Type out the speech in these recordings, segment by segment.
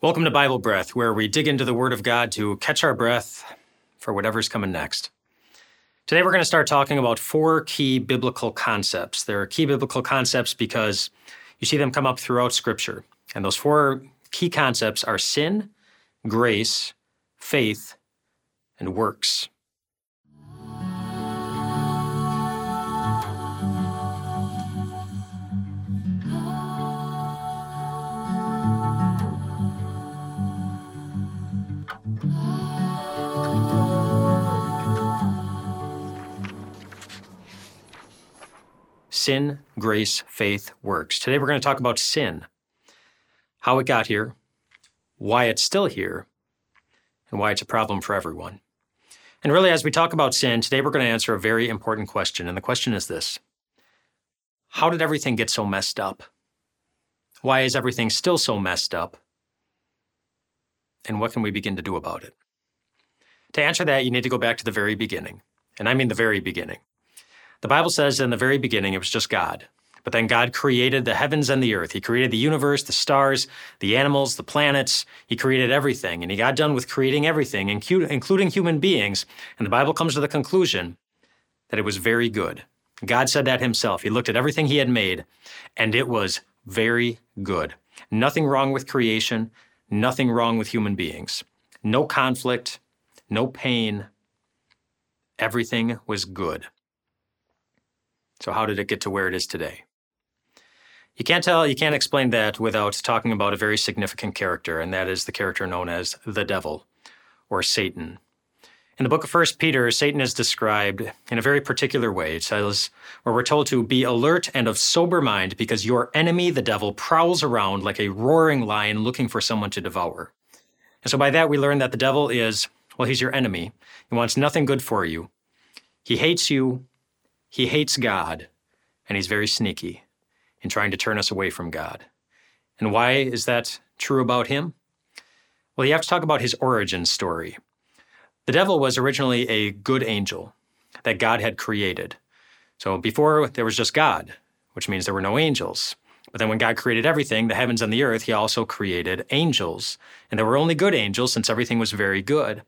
Welcome to Bible Breath, where we dig into the Word of God to catch our breath for whatever's coming next. Today, we're going to start talking about four key biblical concepts. They're key biblical concepts because you see them come up throughout Scripture. And those four key concepts are sin, grace, faith, and works. Sin, grace, faith, works. Today we're going to talk about sin, how it got here, why it's still here, and why it's a problem for everyone. And really, as we talk about sin, today we're going to answer a very important question. And the question is this How did everything get so messed up? Why is everything still so messed up? And what can we begin to do about it? To answer that, you need to go back to the very beginning. And I mean the very beginning. The Bible says in the very beginning it was just God. But then God created the heavens and the earth. He created the universe, the stars, the animals, the planets. He created everything. And he got done with creating everything, including human beings. And the Bible comes to the conclusion that it was very good. God said that himself. He looked at everything he had made, and it was very good. Nothing wrong with creation, nothing wrong with human beings. No conflict, no pain. Everything was good. So, how did it get to where it is today? You can't tell, you can't explain that without talking about a very significant character, and that is the character known as the devil or Satan. In the book of 1 Peter, Satan is described in a very particular way. It says, where we're told to be alert and of sober mind because your enemy, the devil, prowls around like a roaring lion looking for someone to devour. And so by that, we learn that the devil is, well, he's your enemy. He wants nothing good for you. He hates you. He hates God, and he's very sneaky in trying to turn us away from God. And why is that true about him? Well, you have to talk about his origin story. The devil was originally a good angel that God had created. So before there was just God, which means there were no angels. But then when God created everything, the heavens and the earth, he also created angels. And there were only good angels since everything was very good.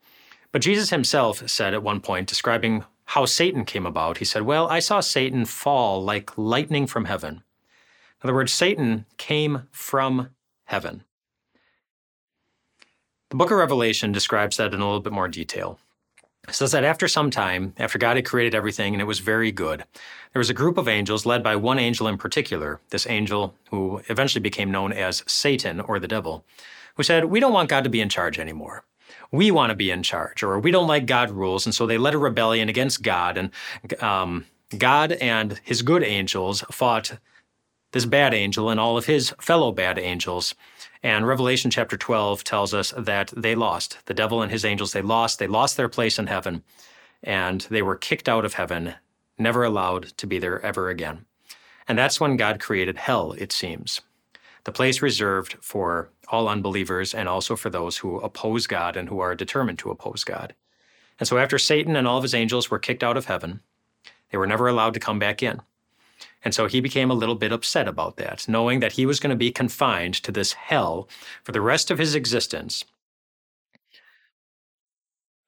But Jesus himself said at one point, describing how Satan came about, he said, Well, I saw Satan fall like lightning from heaven. In other words, Satan came from heaven. The book of Revelation describes that in a little bit more detail. It says that after some time, after God had created everything and it was very good, there was a group of angels led by one angel in particular, this angel who eventually became known as Satan or the devil, who said, We don't want God to be in charge anymore. We want to be in charge, or we don't like God rules. And so they led a rebellion against God, and um, God and his good angels fought this bad angel and all of his fellow bad angels. And Revelation chapter 12 tells us that they lost. The devil and his angels, they lost. They lost their place in heaven, and they were kicked out of heaven, never allowed to be there ever again. And that's when God created hell, it seems. The place reserved for all unbelievers and also for those who oppose God and who are determined to oppose God. And so after Satan and all of his angels were kicked out of heaven, they were never allowed to come back in. And so he became a little bit upset about that, knowing that he was going to be confined to this hell for the rest of his existence.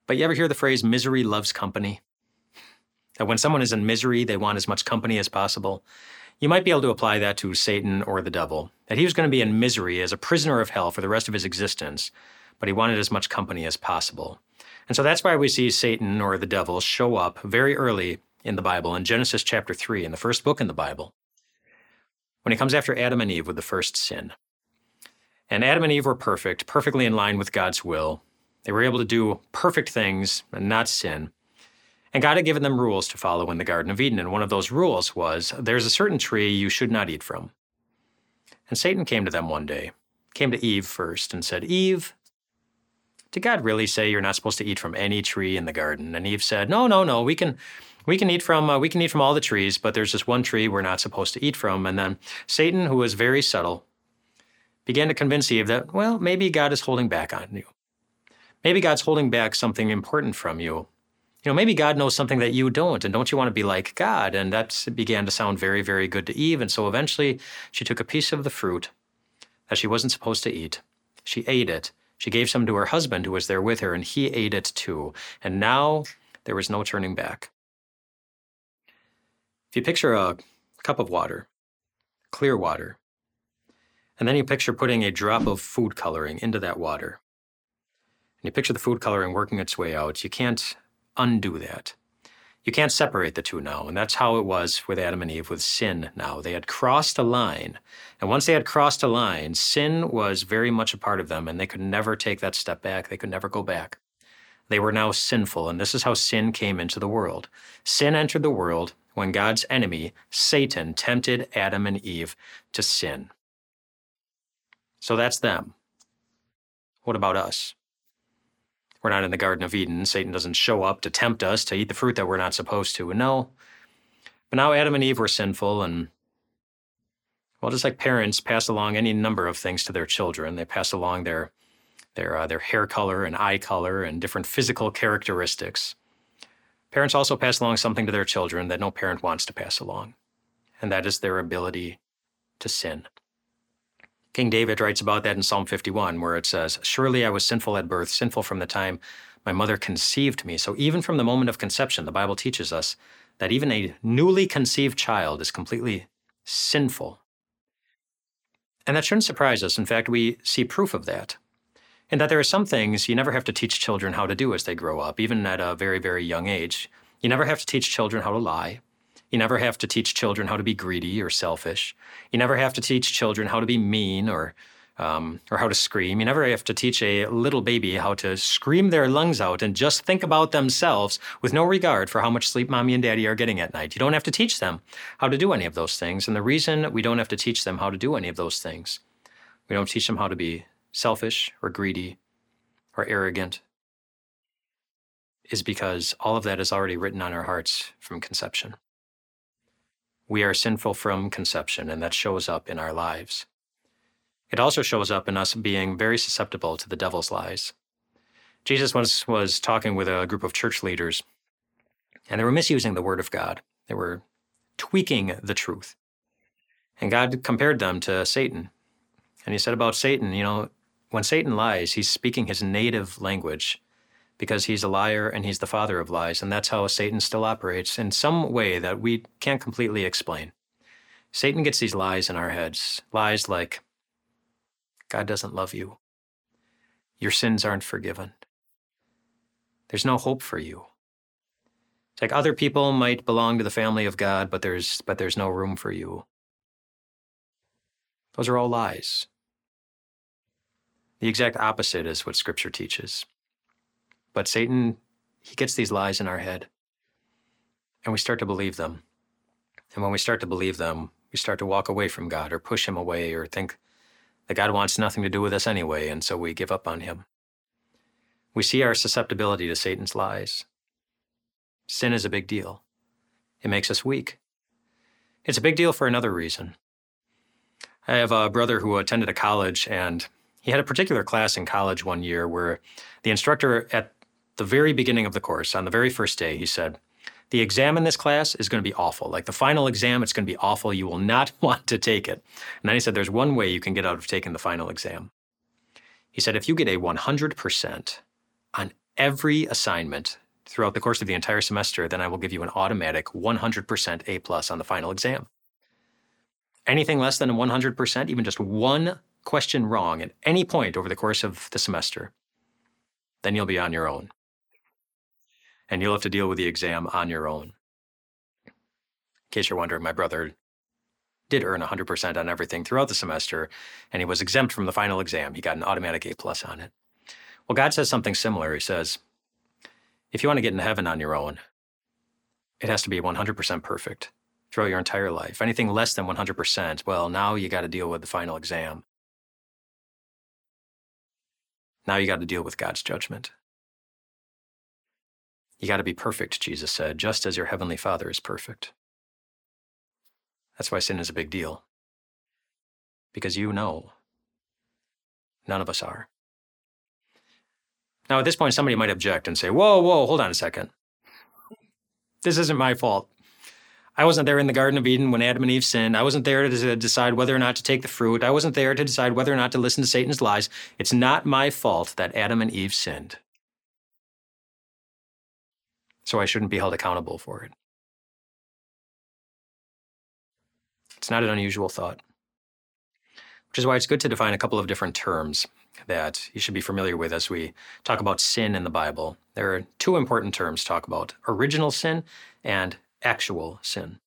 But you ever hear the phrase, misery loves company? That when someone is in misery, they want as much company as possible. You might be able to apply that to Satan or the devil, that he was going to be in misery as a prisoner of hell for the rest of his existence, but he wanted as much company as possible. And so that's why we see Satan or the devil show up very early in the Bible, in Genesis chapter 3, in the first book in the Bible, when he comes after Adam and Eve with the first sin. And Adam and Eve were perfect, perfectly in line with God's will. They were able to do perfect things and not sin. And God had given them rules to follow in the Garden of Eden. And one of those rules was there's a certain tree you should not eat from. And Satan came to them one day, came to Eve first, and said, Eve, did God really say you're not supposed to eat from any tree in the garden? And Eve said, No, no, no. We can, we can eat from, uh, we can eat from all the trees, but there's this one tree we're not supposed to eat from. And then Satan, who was very subtle, began to convince Eve that, well, maybe God is holding back on you. Maybe God's holding back something important from you. You know, maybe God knows something that you don't, and don't you want to be like God? And that began to sound very, very good to Eve. And so eventually she took a piece of the fruit that she wasn't supposed to eat She ate it. She gave some to her husband who was there with her, and he ate it too. And now there was no turning back. If you picture a cup of water, clear water, and then you picture putting a drop of food coloring into that water, and you picture the food coloring working its way out, you can't undo that. You can't separate the two now. And that's how it was with Adam and Eve with sin now. They had crossed a line. And once they had crossed a line, sin was very much a part of them, and they could never take that step back. They could never go back. They were now sinful, and this is how sin came into the world. Sin entered the world when God's enemy, Satan, tempted Adam and Eve to sin. So that's them. What about us? We're not in the Garden of Eden. Satan doesn't show up to tempt us to eat the fruit that we're not supposed to. And no. But now Adam and Eve were sinful, and well, just like parents pass along any number of things to their children, they pass along their their uh, their hair color and eye color and different physical characteristics. Parents also pass along something to their children that no parent wants to pass along, and that is their ability to sin. King David writes about that in Psalm 51, where it says, Surely I was sinful at birth, sinful from the time my mother conceived me. So even from the moment of conception, the Bible teaches us that even a newly conceived child is completely sinful. And that shouldn't surprise us. In fact, we see proof of that. And that there are some things you never have to teach children how to do as they grow up, even at a very, very young age. You never have to teach children how to lie. You never have to teach children how to be greedy or selfish. You never have to teach children how to be mean or um, or how to scream. You never have to teach a little baby how to scream their lungs out and just think about themselves with no regard for how much sleep mommy and daddy are getting at night. You don't have to teach them how to do any of those things. And the reason we don't have to teach them how to do any of those things, we don't teach them how to be selfish or greedy or arrogant, is because all of that is already written on our hearts from conception. We are sinful from conception, and that shows up in our lives. It also shows up in us being very susceptible to the devil's lies. Jesus once was talking with a group of church leaders, and they were misusing the word of God. They were tweaking the truth. And God compared them to Satan. And he said about Satan, you know, when Satan lies, he's speaking his native language because he's a liar and he's the father of lies. And that's how Satan still operates in some way that we can't completely explain. Satan gets these lies in our heads lies like, God doesn't love you. Your sins aren't forgiven. There's no hope for you. It's like other people might belong to the family of God, but there's, but there's no room for you. Those are all lies. The exact opposite is what Scripture teaches. But Satan, he gets these lies in our head, and we start to believe them. And when we start to believe them, we start to walk away from God or push him away or think that God wants nothing to do with us anyway, and so we give up on him. We see our susceptibility to Satan's lies. Sin is a big deal. It makes us weak. It's a big deal for another reason. I have a brother who attended a college, and he had a particular class in college one year where the instructor at the very beginning of the course, on the very first day, he said, The exam in this class is going to be awful. Like the final exam, it's going to be awful. You will not want to take it. And then he said, There's one way you can get out of taking the final exam. He said, If you get a 100% on every assignment throughout the course of the entire semester, then I will give you an automatic 100% A plus on the final exam. Anything less than a 100%, even just one question wrong at any point over the course of the semester, then you'll be on your own. And you'll have to deal with the exam on your own. In case you're wondering, my brother did earn 100% on everything throughout the semester, and he was exempt from the final exam. He got an automatic A plus on it. Well, God says something similar. He says, if you want to get into heaven on your own, it has to be 100% perfect throughout your entire life. Anything less than 100%, well, now you got to deal with the final exam. Now you got to deal with God's judgment. You got to be perfect, Jesus said, just as your heavenly Father is perfect. That's why sin is a big deal. Because you know, none of us are. Now, at this point, somebody might object and say, Whoa, whoa, hold on a second. This isn't my fault. I wasn't there in the Garden of Eden when Adam and Eve sinned. I wasn't there to decide whether or not to take the fruit. I wasn't there to decide whether or not to listen to Satan's lies. It's not my fault that Adam and Eve sinned. So I shouldn't be held accountable for it. It's not an unusual thought, which is why it's good to define a couple of different terms that you should be familiar with as we talk about sin in the Bible. There are two important terms to talk about original sin and actual sin.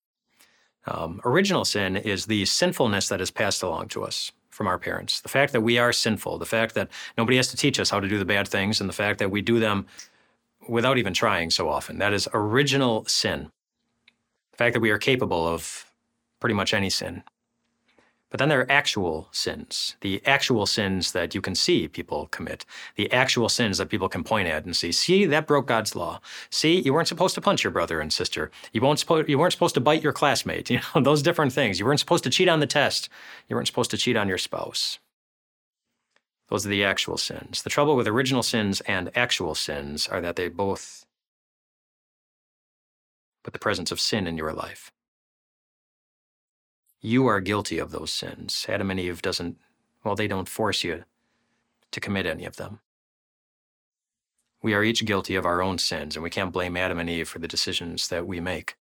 Um, original sin is the sinfulness that is passed along to us from our parents. The fact that we are sinful, the fact that nobody has to teach us how to do the bad things, and the fact that we do them without even trying so often. That is original sin. The fact that we are capable of pretty much any sin. But then there are actual sins, the actual sins that you can see people commit, the actual sins that people can point at and see, see, that broke God's law. See, you weren't supposed to punch your brother and sister. You weren't, supposed, you weren't supposed to bite your classmate. You know, those different things. You weren't supposed to cheat on the test. You weren't supposed to cheat on your spouse. Those are the actual sins. The trouble with original sins and actual sins are that they both put the presence of sin in your life. You are guilty of those sins. Adam and Eve doesn't, well, they don't force you to commit any of them. We are each guilty of our own sins, and we can't blame Adam and Eve for the decisions that we make.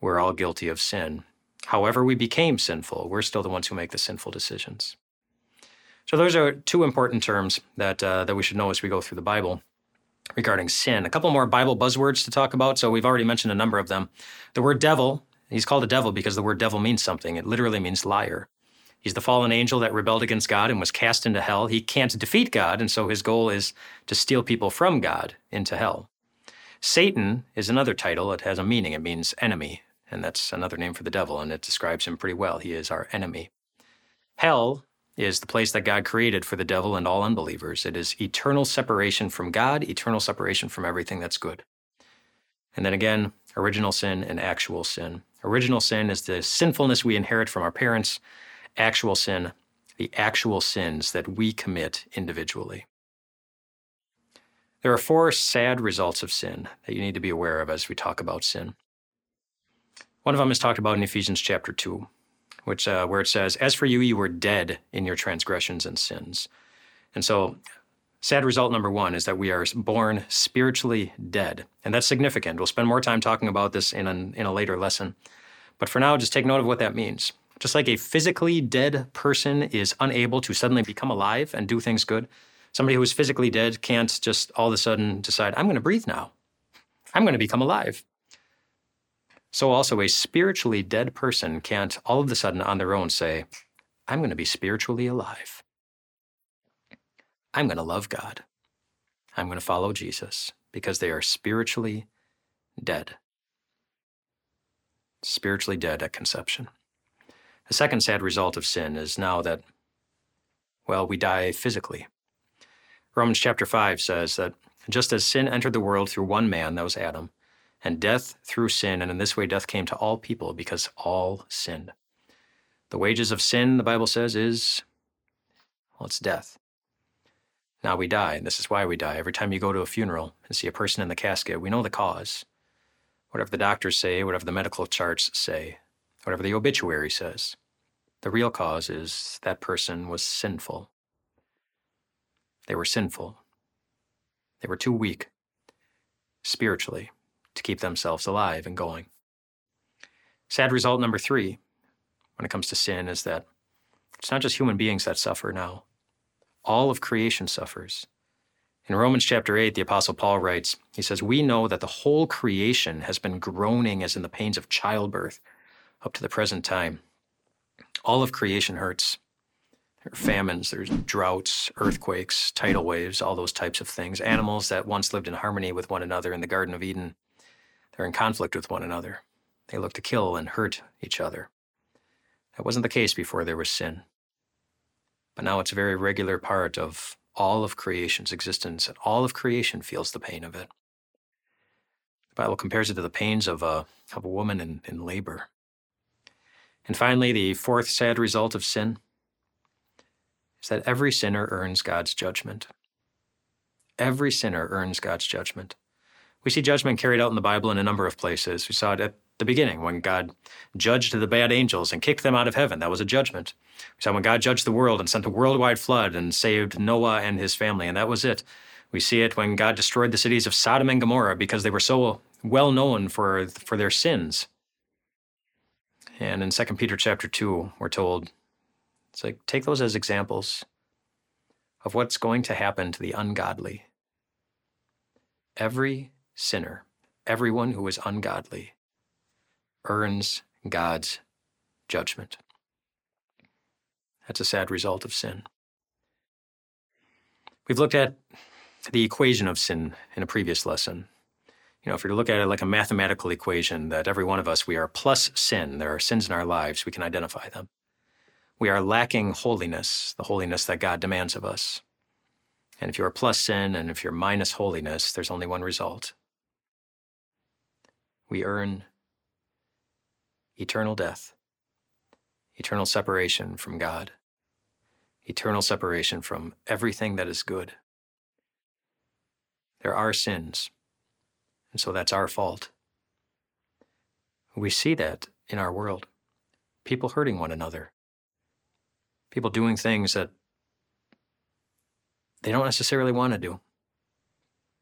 We're all guilty of sin. However, we became sinful, we're still the ones who make the sinful decisions. So, those are two important terms that, uh, that we should know as we go through the Bible regarding sin. A couple more Bible buzzwords to talk about. So, we've already mentioned a number of them. The word devil He's called a devil because the word devil means something. It literally means liar. He's the fallen angel that rebelled against God and was cast into hell. He can't defeat God, and so his goal is to steal people from God into hell. Satan is another title. It has a meaning. It means enemy, and that's another name for the devil, and it describes him pretty well. He is our enemy. Hell is the place that God created for the devil and all unbelievers. It is eternal separation from God, eternal separation from everything that's good. And then again, original sin and actual sin. Original sin is the sinfulness we inherit from our parents. Actual sin, the actual sins that we commit individually. There are four sad results of sin that you need to be aware of as we talk about sin. One of them is talked about in Ephesians chapter 2, which, uh, where it says, As for you, you were dead in your transgressions and sins. And so Sad result number one is that we are born spiritually dead. And that's significant. We'll spend more time talking about this in, an, in a later lesson. But for now, just take note of what that means. Just like a physically dead person is unable to suddenly become alive and do things good, somebody who is physically dead can't just all of a sudden decide, I'm going to breathe now. I'm going to become alive. So, also, a spiritually dead person can't all of a sudden on their own say, I'm going to be spiritually alive. I'm going to love God. I'm going to follow Jesus because they are spiritually dead. Spiritually dead at conception. A second sad result of sin is now that, well, we die physically. Romans chapter 5 says that just as sin entered the world through one man, that was Adam, and death through sin, and in this way death came to all people because all sinned. The wages of sin, the Bible says, is, well, it's death. Now we die, and this is why we die. Every time you go to a funeral and see a person in the casket, we know the cause. Whatever the doctors say, whatever the medical charts say, whatever the obituary says, the real cause is that person was sinful. They were sinful. They were too weak, spiritually, to keep themselves alive and going. Sad result number three, when it comes to sin, is that it's not just human beings that suffer now all of creation suffers. In Romans chapter 8, the Apostle Paul writes, he says, We know that the whole creation has been groaning as in the pains of childbirth up to the present time. All of creation hurts. There are famines, there's droughts, earthquakes, tidal waves, all those types of things. Animals that once lived in harmony with one another in the Garden of Eden, they're in conflict with one another. They look to kill and hurt each other. That wasn't the case before there was sin but now it's a very regular part of all of creation's existence, and all of creation feels the pain of it. The Bible compares it to the pains of a, of a woman in, in labor. And finally, the fourth sad result of sin is that every sinner earns God's judgment. Every sinner earns God's judgment. We see judgment carried out in the Bible in a number of places. We saw it at the beginning when God judged the bad angels and kicked them out of heaven. That was a judgment. We saw when God judged the world and sent a worldwide flood and saved Noah and his family, and that was it. We see it when God destroyed the cities of Sodom and Gomorrah because they were so well known for, for their sins. And in 2 Peter chapter 2, we're told, it's like, take those as examples of what's going to happen to the ungodly. Every sinner, everyone who is ungodly, earns God's judgment. That's a sad result of sin. We've looked at the equation of sin in a previous lesson. You know, if you look at it like a mathematical equation, that every one of us, we are plus sin. There are sins in our lives, we can identify them. We are lacking holiness, the holiness that God demands of us. And if you're plus sin and if you're minus holiness, there's only one result. We earn eternal death, eternal separation from God, eternal separation from everything that is good. There are sins, and so that's our fault. We see that in our world people hurting one another, people doing things that they don't necessarily want to do,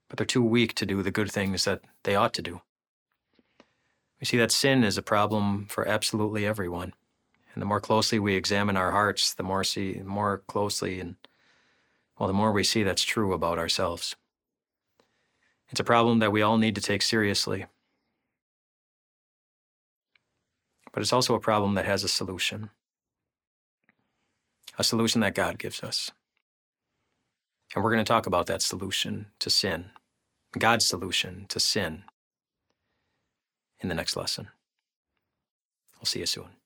but they're too weak to do the good things that they ought to do. We see that sin is a problem for absolutely everyone. And the more closely we examine our hearts, the more see more closely and well, the more we see that's true about ourselves. It's a problem that we all need to take seriously. But it's also a problem that has a solution. A solution that God gives us. And we're going to talk about that solution to sin, God's solution to sin in the next lesson. I'll see you soon.